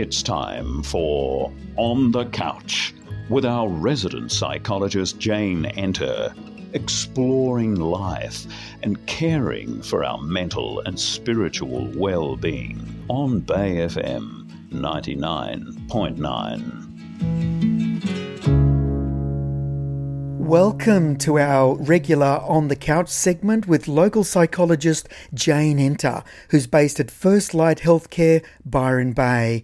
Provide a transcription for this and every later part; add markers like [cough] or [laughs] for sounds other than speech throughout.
It's time for On the Couch with our resident psychologist Jane Enter, exploring life and caring for our mental and spiritual well being on Bay FM 99.9. Welcome to our regular On the Couch segment with local psychologist Jane Enter, who's based at First Light Healthcare, Byron Bay.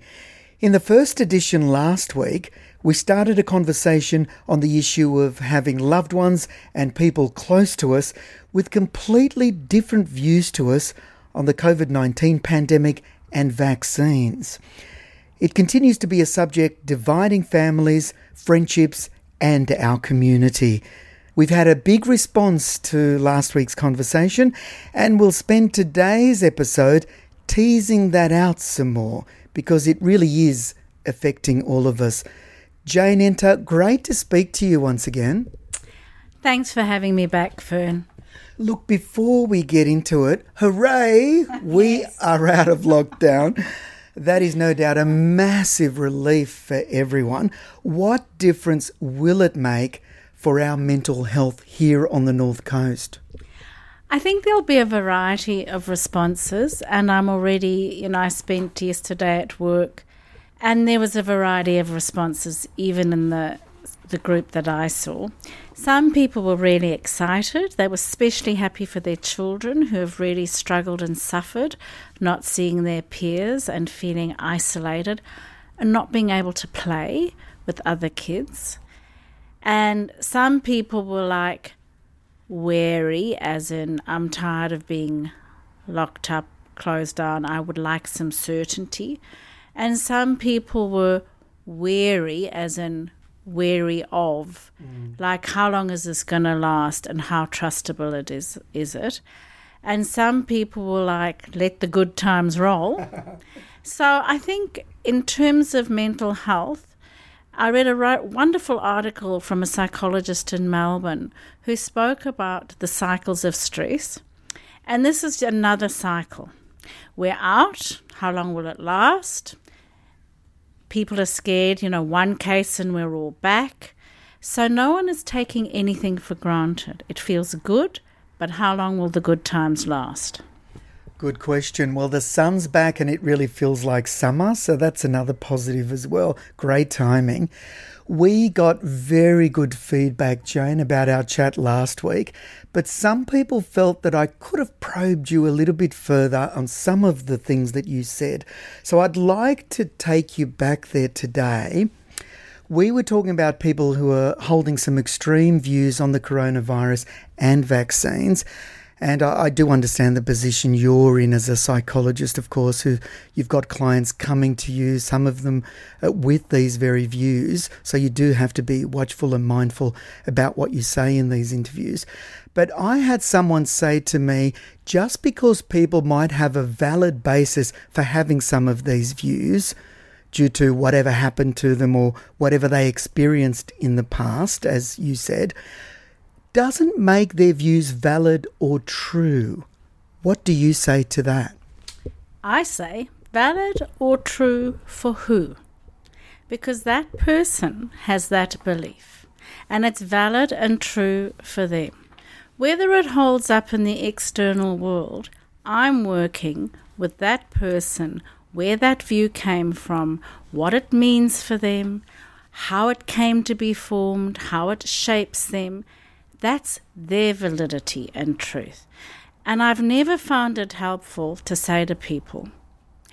In the first edition last week, we started a conversation on the issue of having loved ones and people close to us with completely different views to us on the COVID 19 pandemic and vaccines. It continues to be a subject dividing families, friendships, and our community. We've had a big response to last week's conversation, and we'll spend today's episode teasing that out some more because it really is affecting all of us. Jane Enter, great to speak to you once again. Thanks for having me back, Fern. Look, before we get into it, hooray, we [laughs] yes. are out of lockdown. That is no doubt a massive relief for everyone. What difference will it make for our mental health here on the North Coast? I think there'll be a variety of responses, and I'm already, you know, I spent yesterday at work, and there was a variety of responses, even in the the group that I saw. Some people were really excited. They were especially happy for their children who have really struggled and suffered, not seeing their peers and feeling isolated and not being able to play with other kids. And some people were like wary, as in, I'm tired of being locked up, closed down, I would like some certainty. And some people were wary, as in, wary of. Mm. like how long is this going to last and how trustable it is is it? And some people will like let the good times roll. [laughs] So i think in terms of mental health i read a right, wonderful article from a psychologist in melbourne who spoke about the cycles of stress. And this is another cycle. We're out. How long will it last People are scared, you know, one case and we're all back. So no one is taking anything for granted. It feels good, but how long will the good times last? Good question. Well, the sun's back and it really feels like summer, so that's another positive as well. Great timing. We got very good feedback, Jane, about our chat last week, but some people felt that I could have probed you a little bit further on some of the things that you said. So I'd like to take you back there today. We were talking about people who are holding some extreme views on the coronavirus and vaccines. And I, I, do understand the position you're in as a psychologist, of course, who you've got clients coming to you, some of them uh, with these very views. So you do have to be watchful and mindful about what you say in these interviews. But I had someone say to me, just because people might have a valid basis for having some of these views, due to whatever happened to them or whatever they experienced in the past, as you said, doesn't make their views valid or true. What do you say to that? I say valid or true for who? Because that person has that belief and it's valid and true for them. Whether it holds up in the external world, I'm working with that person, where that view came from, what it means for them, how it came to be formed, how it shapes them, that's their validity and truth. And I've never found it helpful to say to people,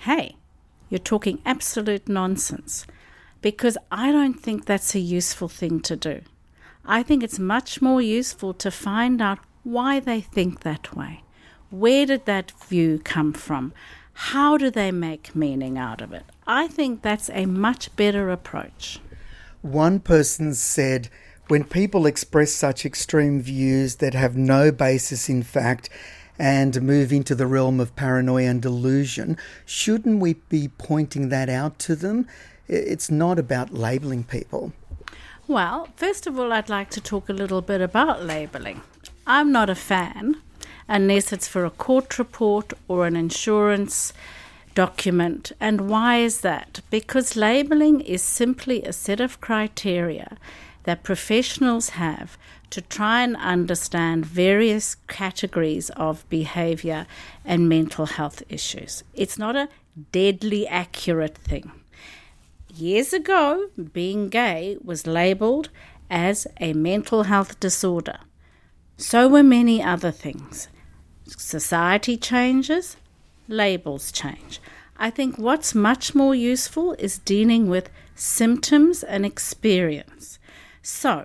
hey, you're talking absolute nonsense, because I don't think that's a useful thing to do. I think it's much more useful to find out why they think that way. Where did that view come from? How do they make meaning out of it? I think that's a much better approach. One person said, when people express such extreme views that have no basis in fact and move into the realm of paranoia and delusion, shouldn't we be pointing that out to them? It's not about labeling people. Well, first of all, I'd like to talk a little bit about labeling. I'm not a fan unless it's for a court report or an insurance document. And why is that? Because labeling is simply a set of criteria that professionals have to try and understand various categories of behavior and mental health issues. It's not a deadly accurate thing. Years ago, being gay was labeled as a mental health disorder. So were many other things. Society changes, labels change. I think what's much more useful is dealing with symptoms and experience. So,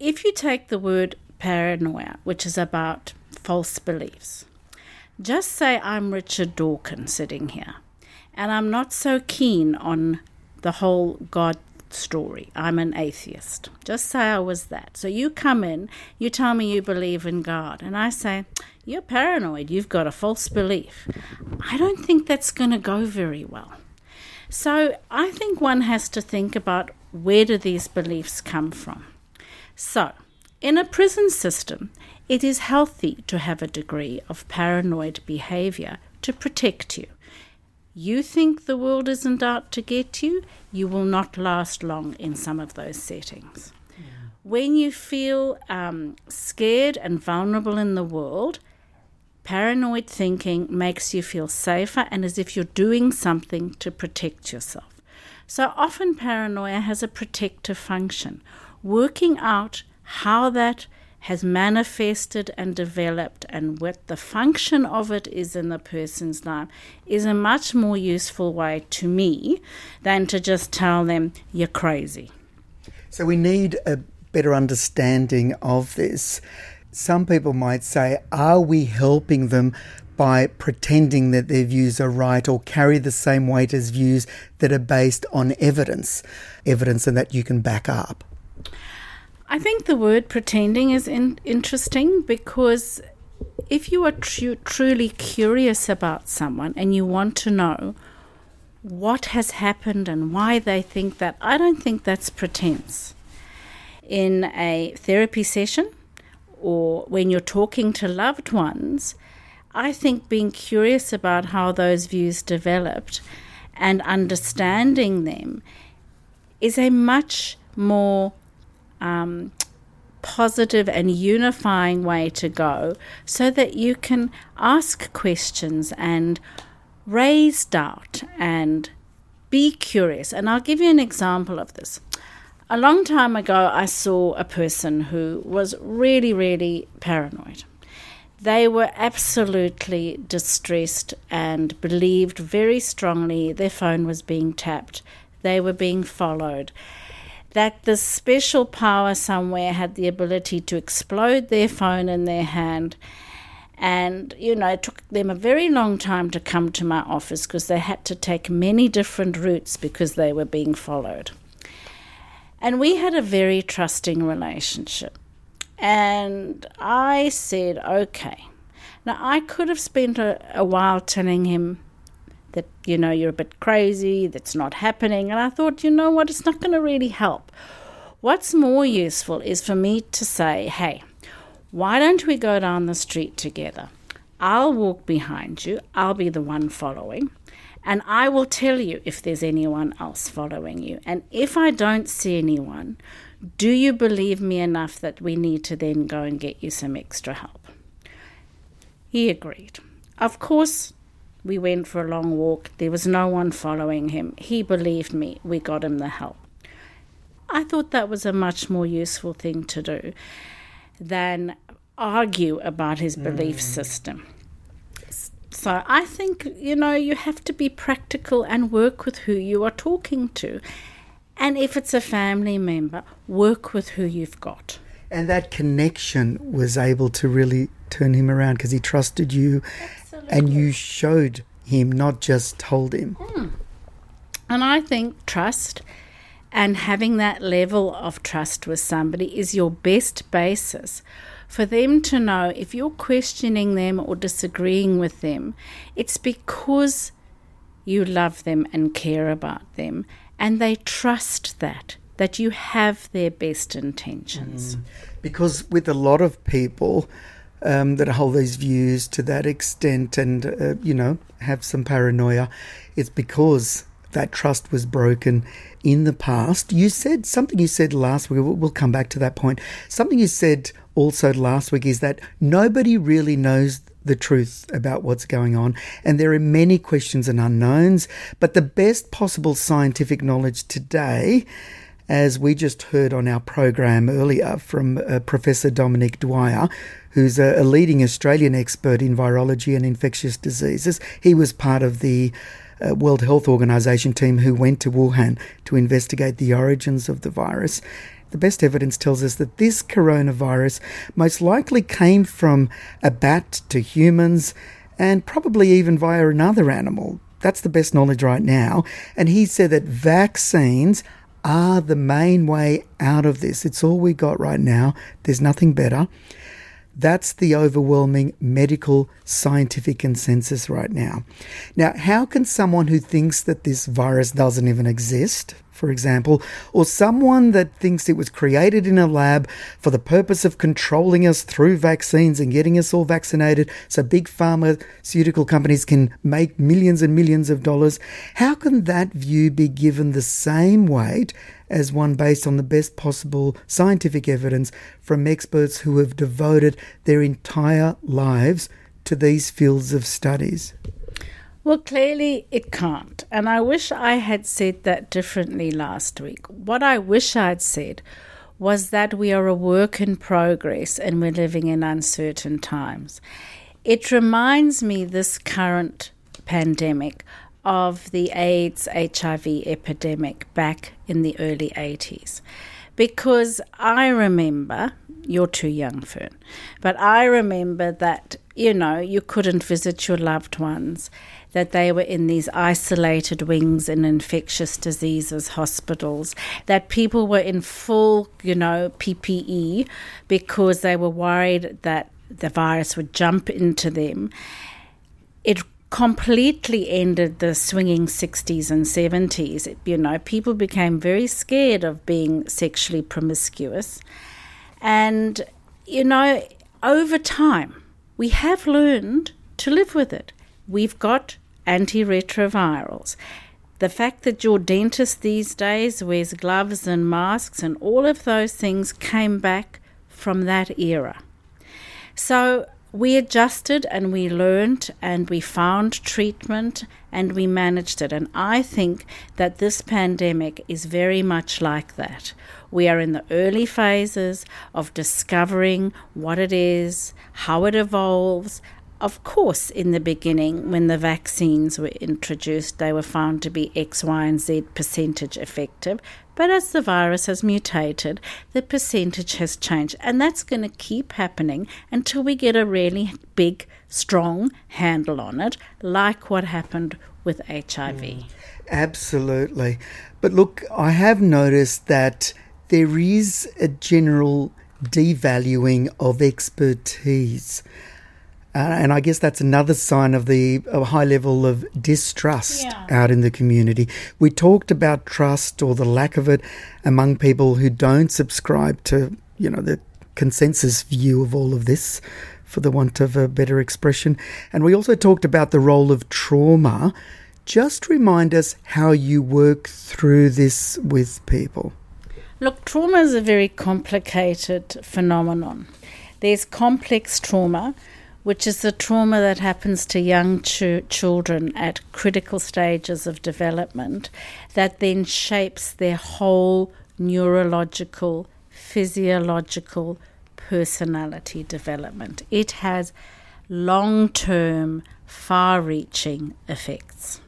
if you take the word paranoia, which is about false beliefs, just say I'm Richard Dawkins sitting here, and I'm not so keen on the whole God story. I'm an atheist. Just say I was that. So you come in, you tell me you believe in God, and I say, You're paranoid. You've got a false belief. I don't think that's going to go very well. So I think one has to think about where do these beliefs come from. So, in a prison system, it is healthy to have a degree of paranoid behavior to protect you you think the world isn't out to get you, you will not last long in some of those settings. Yeah. When you feel um, scared and vulnerable in the world, paranoid thinking makes you feel safer and as if you're doing something to protect yourself. So often, paranoia has a protective function, working out how that has manifested and developed and what the function of it is in the person's life is a much more useful way to me than to just tell them you're crazy. So we need a better understanding of this. Some people might say, are we helping them by pretending that their views are right or carry the same weight as views that are based on evidence, evidence and that you can back up? I think the word pretending is in- interesting because if you are tr- truly curious about someone and you want to know what has happened and why they think that, I don't think that's pretense. In a therapy session or when you're talking to loved ones, I think being curious about how those views developed and understanding them is a much more um, positive and unifying way to go so that you can ask questions and raise doubt and be curious. And I'll give you an example of this. A long time ago, I saw a person who was really, really paranoid. They were absolutely distressed and believed very strongly their phone was being tapped, they were being followed that the special power somewhere had the ability to explode their phone in their hand. And, you know, it took them a very long time to come to my office because they had to take many different routes because they were being followed. And we had a very trusting relationship. And I said, okay. Now, I could have spent a, a while telling him that, you know, you're a bit crazy, that's not happening. And I thought, you know what, it's not going to really help. What's more useful is for me to say, hey, why don't we go down the street together? I'll walk behind you, I'll be the one following, and I will tell you if there's anyone else following you. And if I don't see anyone, do you believe me enough that we need to then go and get you some extra help? He agreed. Of course, we went for a long walk. There was no one following him. He believed me. We got him the help. I thought that was a much more useful thing to do than argue about his belief mm. system. So I think, you know, you have to be practical and work with who you are talking to. And if it's a family member, work with who you've got. And that connection was able to really turn him around because he trusted you and you showed him, not just told him. Hmm. And I think trust and having that level of trust with somebody is your best basis for them to know if you're questioning them or disagreeing with them, it's because you love them and care about them, and they trust that, that you have their best intentions. Mm. Because with a lot of people, um, that hold these views to that extent and, uh, you know, have some paranoia, it's because that trust was broken in the past. You said something you said last week, we'll come back to that point. Something you said also last week is that nobody really knows the truth about what's going on, and there are many questions and unknowns, but the best possible scientific knowledge today. As we just heard on our program earlier from uh, Professor Dominic Dwyer, who's a, a leading Australian expert in virology and infectious diseases. He was part of the uh, World Health Organization team who went to Wuhan to investigate the origins of the virus. The best evidence tells us that this coronavirus most likely came from a bat to humans and probably even via another animal. That's the best knowledge right now. And he said that vaccines are the main way out of this. It's all we got right now. There's nothing better. That's the overwhelming medical scientific consensus right now. Now, how can someone who thinks that this virus doesn't even exist, for example, or someone that thinks it was created in a lab for the purpose of controlling us through vaccines and getting us all vaccinated so big pharmaceutical companies can make millions and millions of dollars, how can that view be given the same weight as one based on the best possible scientific evidence from experts who have devoted their entire lives to these fields of studies? Well, clearly it can't. And I wish I had said that differently last week. What I wish I'd said was that we are a work in progress and we're living in uncertain times. It reminds me, this current pandemic, of the AIDS HIV epidemic back in the early 80s. Because I remember, you're too young, Fern, but I remember that, you know, you couldn't visit your loved ones, that they were in these isolated wings in infectious diseases hospitals, that people were in full, you know, PPE because they were worried that the virus would jump into them. It completely ended the swinging 60s and 70s. You know, people became very scared of being sexually promiscuous. And, you know, over time, we have learned to live with it. We've got antiretrovirals. The fact that your dentist these days wears gloves and masks and all of those things came back from that era. So we adjusted and we learned and we found treatment and we managed it. And I think that this pandemic is very much like that. We are in the early phases of discovering what it is, how it evolves, of course, in the beginning, when the vaccines were introduced, they were found to be X, Y, and Z percentage effective. But as the virus has mutated, the percentage has changed. And that's going to keep happening until we get a really big, strong handle on it, like what happened with HIV. Mm, absolutely. But look, I have noticed that there is a general devaluing of expertise. Uh, and I guess that's another sign of the high level of distrust yeah. out in the community. We talked about trust or the lack of it among people who don't subscribe to, you know, the consensus view of all of this, for the want of a better expression. And we also talked about the role of trauma. Just remind us how you work through this with people. Look, trauma is a very complicated phenomenon. There's complex trauma which is the trauma that happens to young ch- children at critical stages of development that then shapes their whole neurological, physiological personality development. It has long term, far reaching effects.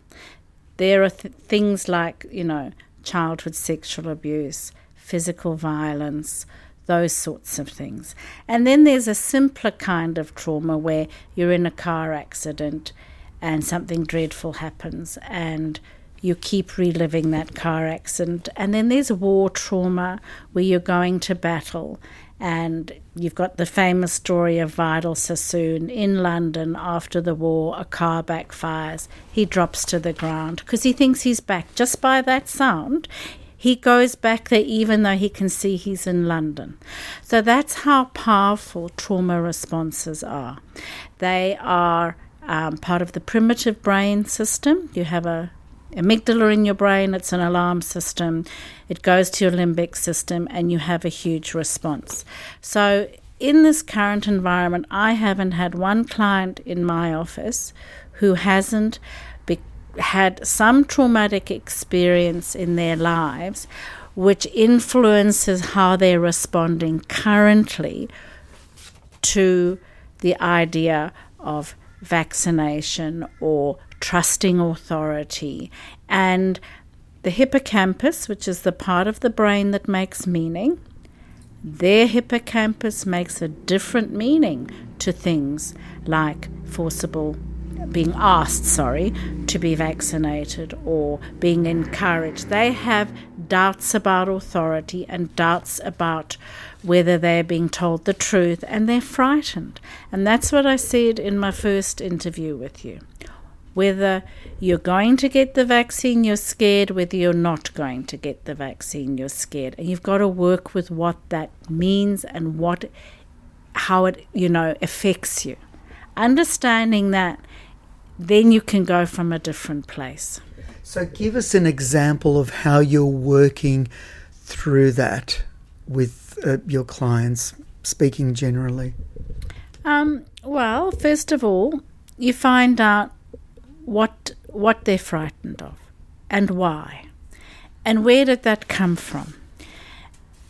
There are th- things like, you know, childhood sexual abuse, physical violence, those sorts of things. And then there's a simpler kind of trauma where you're in a car accident and something dreadful happens and you keep reliving that car accident. And then there's war trauma where you're going to battle and you've got the famous story of Vidal Sassoon in London after the war. A car backfires. He drops to the ground because he thinks he's back. Just by that sound, he goes back there even though he can see he's in London. So that's how powerful trauma responses are. They are um, part of the primitive brain system. You have a amygdala in your brain, it's an alarm system. It goes to your limbic system, and you have a huge response. So, in this current environment, I haven't had one client in my office who hasn't had some traumatic experience in their lives which influences how they're responding currently to the idea of vaccination or trusting authority. And the hippocampus, which is the part of the brain that makes meaning, their hippocampus makes a different meaning to things like forcible being asked, sorry, to be vaccinated or being encouraged. They have doubts about authority and doubts about whether they're being told the truth and they're frightened. And that's what I said in my first interview with you. Whether you're going to get the vaccine, you're scared. Whether you're not going to get the vaccine, you're scared. And you've got to work with what that means and what, how it, you know, affects you. Understanding that then you can go from a different place. So, give us an example of how you're working through that with uh, your clients, speaking generally. Um, well, first of all, you find out what what they're frightened of and why, and where did that come from,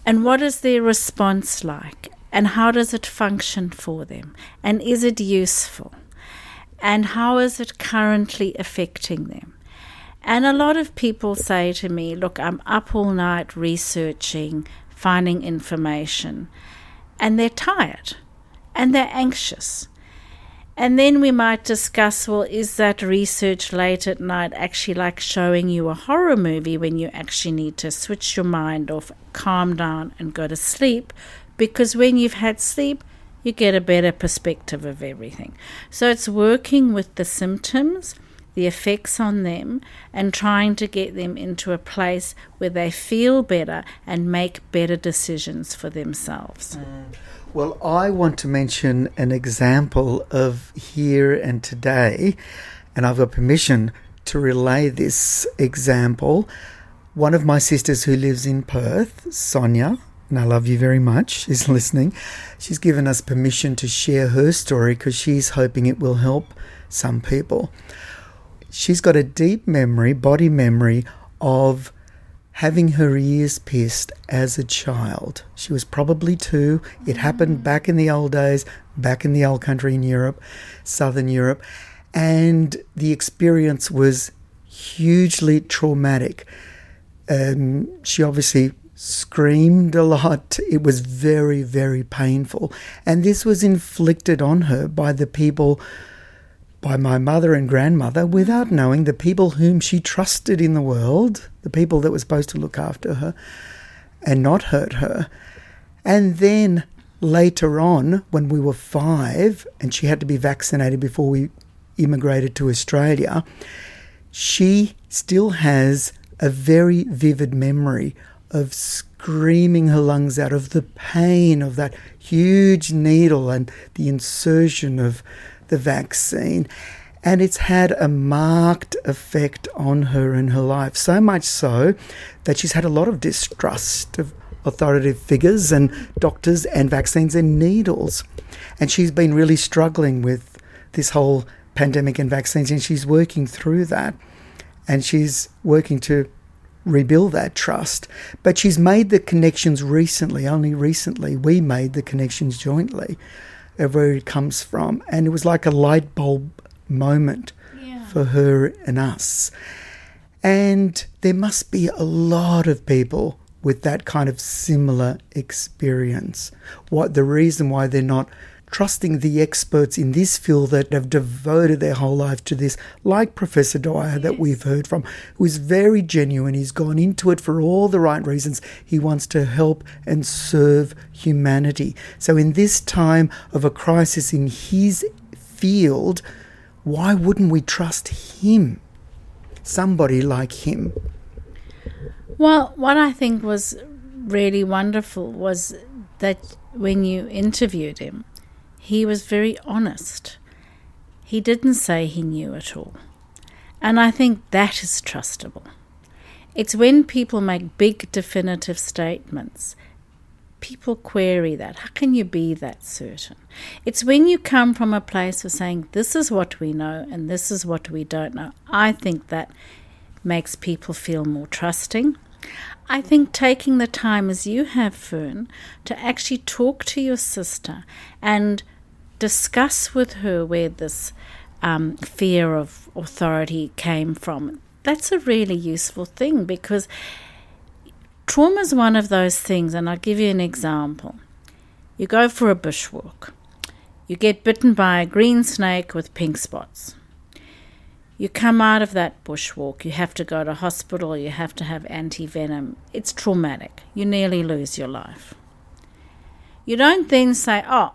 and what is their response like, and how does it function for them, and is it useful and how is it currently affecting them? And a lot of people say to me, Look, I'm up all night researching, finding information, and they're tired and they're anxious. And then we might discuss well, is that research late at night actually like showing you a horror movie when you actually need to switch your mind off, calm down, and go to sleep? Because when you've had sleep, you get a better perspective of everything. So it's working with the symptoms, the effects on them, and trying to get them into a place where they feel better and make better decisions for themselves. Mm. Well, I want to mention an example of here and today, and I've got permission to relay this example. One of my sisters who lives in Perth, Sonia, and I love you very much, she's [laughs] listening. She's given us permission to share her story because she's hoping it will help some people. She's got a deep memory, body memory, of having her ears pierced as a child. She was probably two. It happened back in the old days, back in the old country in Europe, southern Europe. And the experience was hugely traumatic. Um, she obviously screamed a lot. It was very, very painful. And this was inflicted on her by the people, by my mother and grandmother, without knowing the people whom she trusted in the world, the people that were supposed to look after her and not hurt her. And then later on, when we were five and she had to be vaccinated before we immigrated to Australia, she still has a very vivid memory of screaming her lungs out of the pain of that huge needle and the insertion of the vaccine. And it's had a marked effect on her in her life, so much so that she's had a lot of distrust of authoritative figures and doctors and vaccines and needles. And she's been really struggling with this whole pandemic and vaccines, and she's working through that. And she's working to rebuild that trust. But she's made the connections recently, only recently. We made the connections jointly of where it comes from. And it was like a light bulb moment yeah. for her and us. And there must be a lot of people with that kind of similar experience. What the reason why they're not trusting the experts in this field that have devoted their whole life to this, like Professor Dwyer that we've heard from, who is very genuine. He's gone into it for all the right reasons. He wants to help and serve humanity. So, in this time of a crisis in his field, why wouldn't we trust him? Somebody like him. Well, what I think was really wonderful was that when you interviewed him, he was very honest. He didn't say he knew it all. And I think that is trustable. It's when people make big definitive statements, people query that. How can you be that certain? It's when you come from a place of saying, this is what we know and this is what we don't know. I think that makes people feel more trusting. I think taking the time as you have, Fern, to actually talk to your sister and discuss with her where this um, fear of authority came from, that's a really useful thing because trauma is one of those things, and I'll give you an example. You go for a bushwalk, you get bitten by a green snake with pink spots. You come out of that bushwalk, you have to go to hospital, you have to have anti venom. It's traumatic. You nearly lose your life. You don't then say, Oh,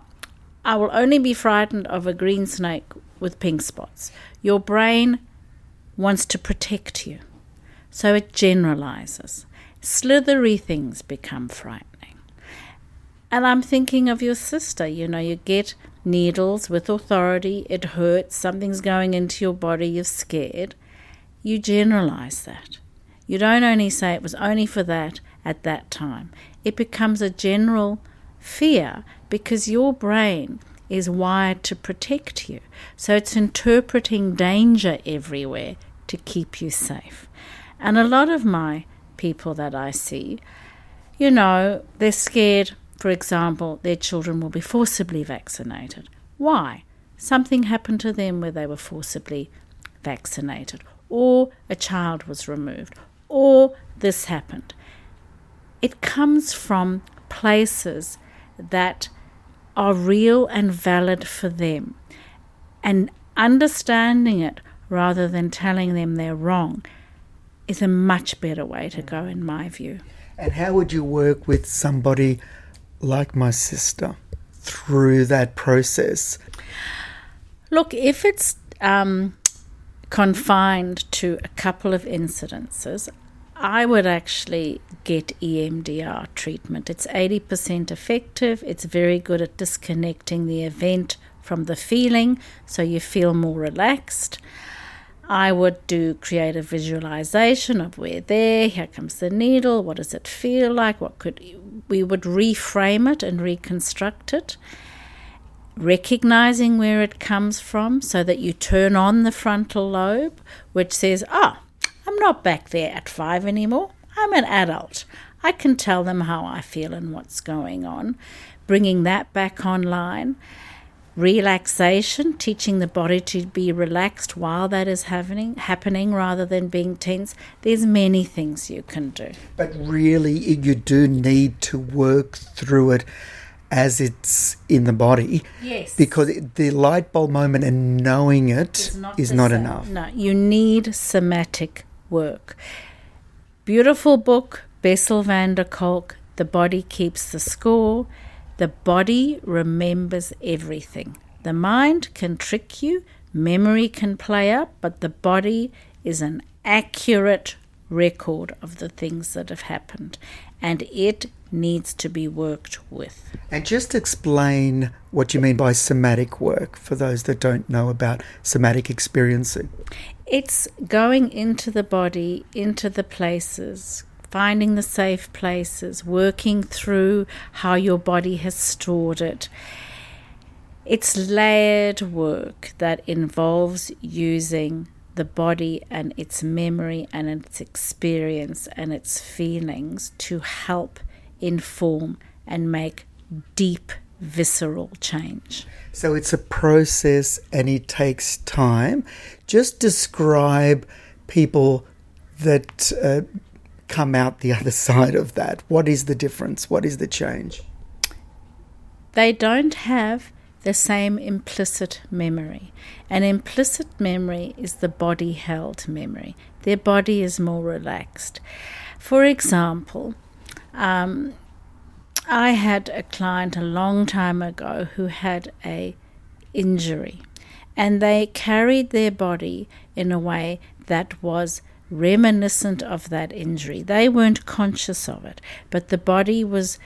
I will only be frightened of a green snake with pink spots. Your brain wants to protect you, so it generalizes. Slithery things become frightening. And I'm thinking of your sister. You know, you get needles with authority, it hurts, something's going into your body, you're scared. You generalize that. You don't only say it was only for that at that time, it becomes a general fear because your brain is wired to protect you. So it's interpreting danger everywhere to keep you safe. And a lot of my people that I see, you know, they're scared for example, their children will be forcibly vaccinated. Why? Something happened to them where they were forcibly vaccinated, or a child was removed, or this happened. It comes from places that are real and valid for them. And understanding it rather than telling them they're wrong is a much better way to go, in my view. And how would you work with somebody like my sister through that process? Look, if it's um, confined to a couple of incidences, I would actually get EMDR treatment. It's 80% effective, it's very good at disconnecting the event from the feeling so you feel more relaxed. I would do creative visualization of where there, here comes the needle, what does it feel like, what could we would reframe it and reconstruct it, recognizing where it comes from so that you turn on the frontal lobe, which says, Ah, oh, I'm not back there at five anymore. I'm an adult. I can tell them how I feel and what's going on, bringing that back online relaxation, teaching the body to be relaxed while that is happening, happening rather than being tense. There's many things you can do. But really, you do need to work through it as it's in the body. Yes. Because the light bulb moment and knowing it not, is not enough. No, you need somatic work. Beautiful book, Bessel van der Kolk, The Body Keeps the Score. The body remembers everything. The mind can trick you, memory can play up, but the body is an accurate record of the things that have happened and it needs to be worked with. And just explain what you mean by somatic work for those that don't know about somatic experiencing. It's going into the body, into the places, finding the safe places, working through how your body has stored it. It's layered work that involves using the body and its memory and its experience and its feelings to help inform and make deep visceral change. So it's a process and it takes time. Just describe people that uh, come out the [laughs] other side of that? What is the difference? What is the change? They don't have the same implicit memory. An implicit memory is the body held memory. Their body is more relaxed. For example, um, I had a client a long time ago who had a injury and they carried their body in a way that was reminiscent of that injury. They weren't conscious of it, but the body was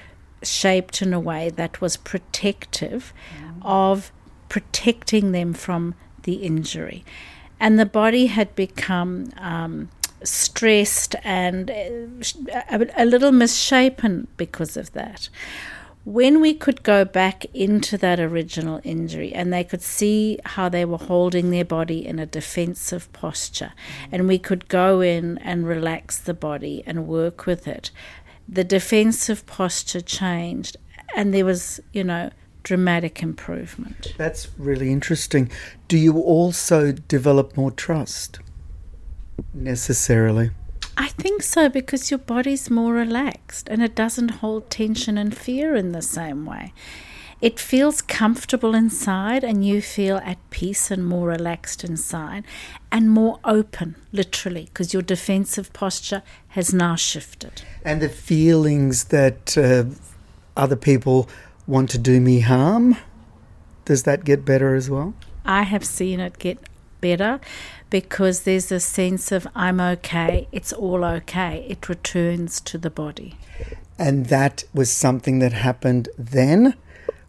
shaped in a way that was protective mm. of protecting them from the injury. And the body had become um, stressed and uh, a, a little misshapen because of that when we could go back into that original injury and they could see how they were holding their body in a defensive posture, and we could go in and relax the body and work with it, the defensive posture changed, and there was, you know, dramatic improvement. That's really interesting. Do you also develop more trust necessarily? I think so because your body's more relaxed and it doesn't hold tension and fear in the same way. It feels comfortable inside, and you feel at peace and more relaxed inside and more open, literally, because your defensive posture has now shifted. And the feelings that uh, other people want to do me harm, does that get better as well? I have seen it get better because there's a sense of I'm okay, it's all okay. It returns to the body. And that was something that happened then.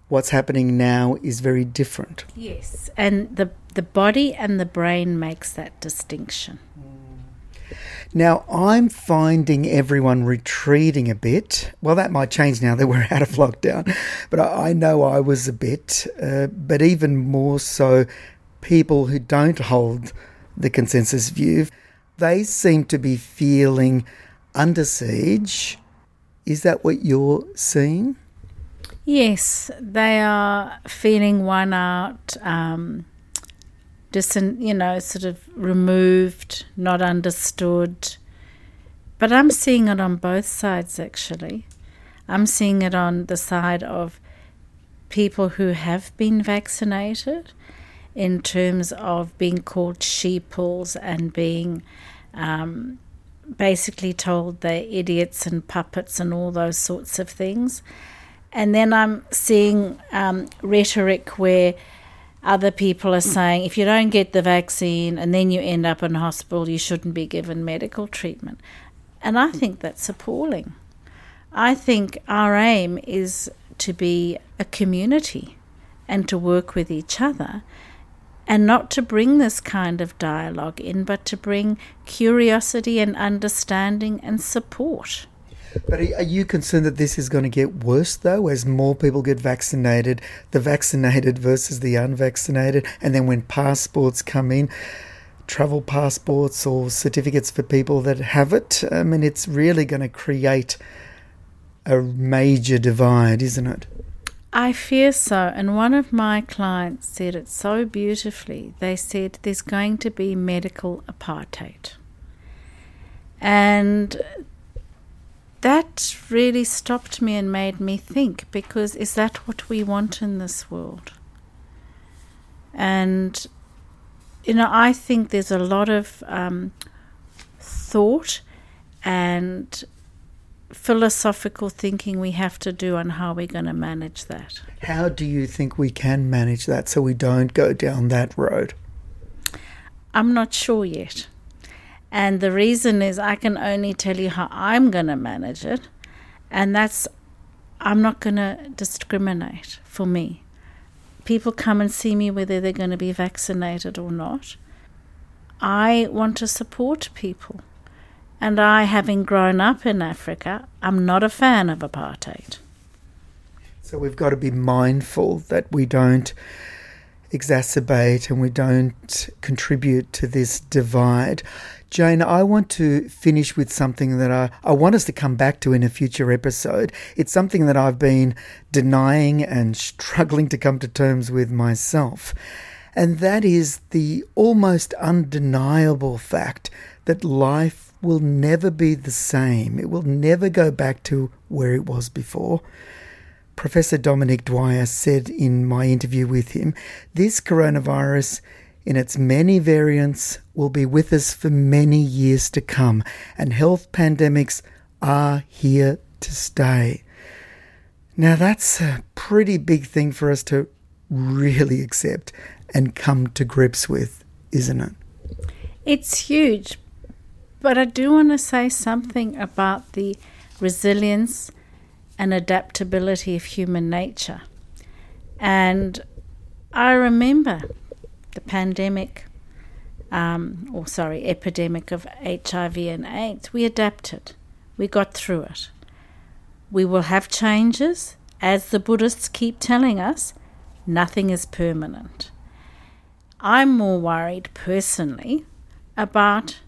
What's happening now is very different. Yes, and the the body and the brain makes that distinction. Now, I'm finding everyone retreating a bit. Well, that might change now that we're [laughs] out of lockdown, but I, I know I was a bit, uh, but even more so, people who don't hold the consensus view. They seem to be feeling under siege. Is that what you're seeing? Yes, they are feeling one out, um, distant, you know, sort of removed, not understood. But I'm seeing it on both sides actually. I'm seeing it on the side of people who have been vaccinated in terms of being called sheeples and being um, basically told they're idiots and puppets and all those sorts of things. And then I'm seeing um, rhetoric where other people are saying if you don't get the vaccine and then you end up in hospital, you shouldn't be given medical treatment. And I think that's appalling. I think our aim is to be a community and to work with each other and not to bring this kind of dialogue in, but to bring curiosity and understanding and support. But are you concerned that this is going to get worse, though, as more people get vaccinated, the vaccinated versus the unvaccinated, and then when passports come in, travel passports or certificates for people that have it? Um, I mean, it's really going to create a major divide, isn't it? I fear so. And one of my clients said it so beautifully. They said there's going to be medical apartheid. And that really stopped me and made me think because is that what we want in this world? And, you know, I think there's a lot of um, thought and philosophical thinking we have to do on how we're going to manage that. How do you think we can manage that so we don't go down that road? I'm not sure yet. And the reason is I can only tell you how I'm going to manage it. And that's, I'm not going to discriminate for me. People come and see me whether they're going to be vaccinated or not. I want to support people. And I, having grown up in Africa, I'm not a fan of apartheid. So we've got to be mindful that we don't exacerbate and we don't contribute to this divide. Jane, I want to finish with something that I, I want us to come back to in a future episode. It's something that I've been denying and struggling to come to terms with myself. And that is the almost undeniable fact that life will never be the same. It will never go back to where it was before. Professor Dominic Dwyer said in my interview with him this coronavirus, in its many variants, will be with us for many years to come, and health pandemics are here to stay. Now, that's a pretty big thing for us to really accept and come to grips with, isn't it? It's huge But I do want to say something about the resilience and adaptability of human nature. And I remember the pandemic, um, or sorry, epidemic of HIV and AIDS. We adapted, we got through it. We will have changes, as the Buddhists keep telling us, nothing is permanent. I'm more worried personally about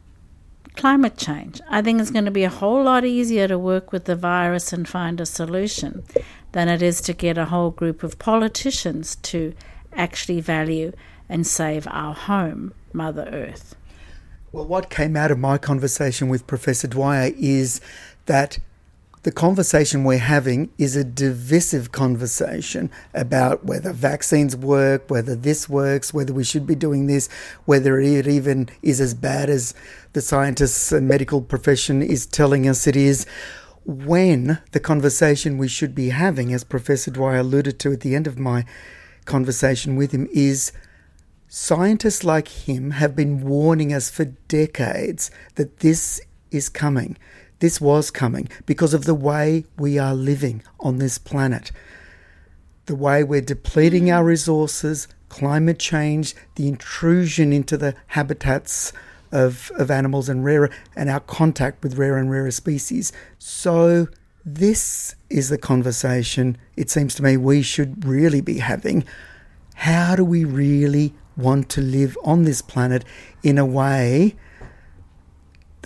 climate change. I think it's going to be a whole lot easier to work with the virus and find a solution than it is to get a whole group of politicians to actually value and save our home, Mother Earth. Well, what came out of my conversation with Professor Dwyer is that the conversation we're having is a divisive conversation about whether vaccines work, whether this works, whether we should be doing this, whether it even is as bad as the scientists and medical profession is telling us it is. When the conversation we should be having, as Professor Dwyer alluded to at the end of my conversation with him, is scientists like him have been warning us for decades that this is coming this was coming because of the way we are living on this planet. The way we're depleting our resources, climate change, the intrusion into the habitats of, of animals and rare and our contact with rare and rarer species. So this is the conversation it seems to me we should really be having. How do we really want to live on this planet in a way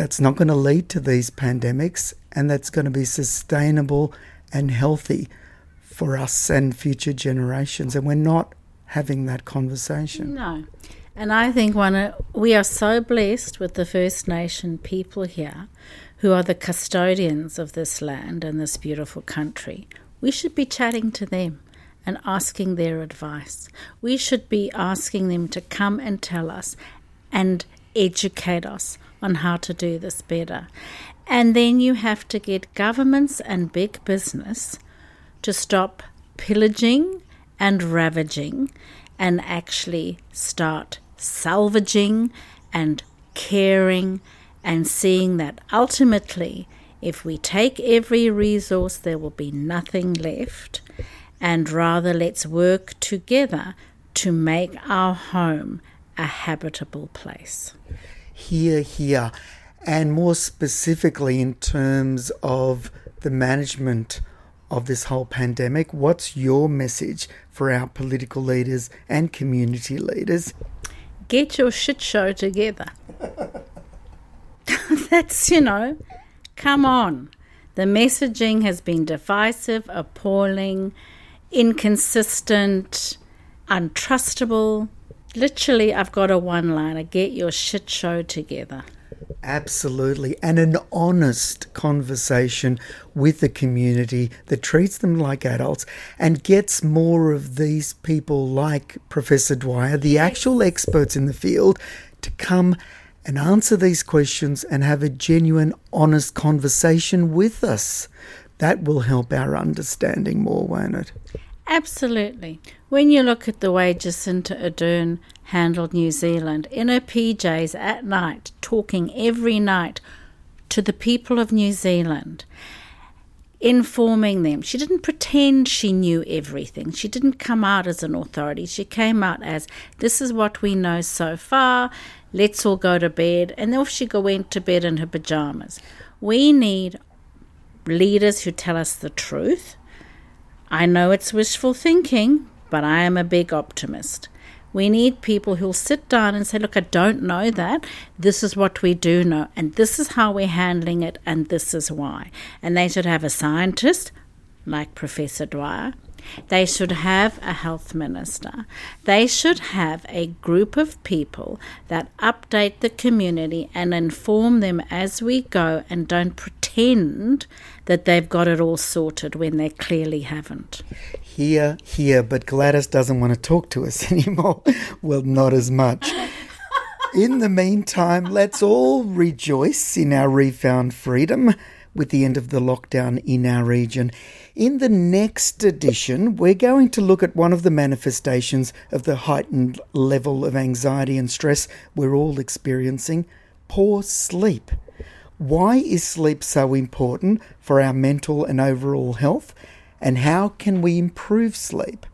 that's not going to lead to these pandemics and that's going to be sustainable and healthy for us and future generations. And we're not having that conversation. No. And I think one uh, we are so blessed with the First Nation people here who are the custodians of this land and this beautiful country. We should be chatting to them and asking their advice. We should be asking them to come and tell us and educate us on how to do this better. And then you have to get governments and big business to stop pillaging and ravaging and actually start salvaging and caring and seeing that ultimately, if we take every resource, there will be nothing left. And rather, let's work together to make our home a habitable place here, here, and more specifically in terms of the management of this whole pandemic, what's your message for our political leaders and community leaders? Get your shit show together. [laughs] That's, you know, come on. The messaging has been divisive, appalling, inconsistent, untrustable, Literally, I've got a one liner get your shit show together. Absolutely. And an honest conversation with the community that treats them like adults and gets more of these people like Professor Dwyer, the actual experts in the field, to come and answer these questions and have a genuine, honest conversation with us. That will help our understanding more, won't it? Absolutely. When you look at the way Jacinda Ardern handled New Zealand in her PJs at night, talking every night to the people of New Zealand, informing them. She didn't pretend she knew everything. She didn't come out as an authority. She came out as, this is what we know so far. Let's all go to bed. And off she went to bed in her pajamas. We need leaders who tell us the truth I know it's wishful thinking, but I am a big optimist. We need people who'll sit down and say, Look, I don't know that. This is what we do know, and this is how we're handling it, and this is why. And they should have a scientist, like Professor Dwyer, they should have a health minister. They should have a group of people that update the community and inform them as we go and don't pretend that they've got it all sorted when they clearly haven't. Hear, hear, but Gladys doesn't want to talk to us [laughs] anymore. well, not as much. In the meantime, let's all rejoice in our refound freedom with the end of the lockdown in our region. In the next edition, we're going to look at one of the manifestations of the heightened level of anxiety and stress we're all experiencing poor sleep. Why is sleep so important for our mental and overall health? And how can we improve sleep?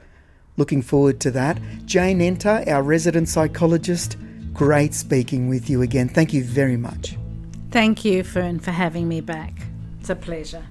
Looking forward to that. Jane Enter, our resident psychologist, great speaking with you again. Thank you very much. Thank you, Fern, for having me back. It's a pleasure.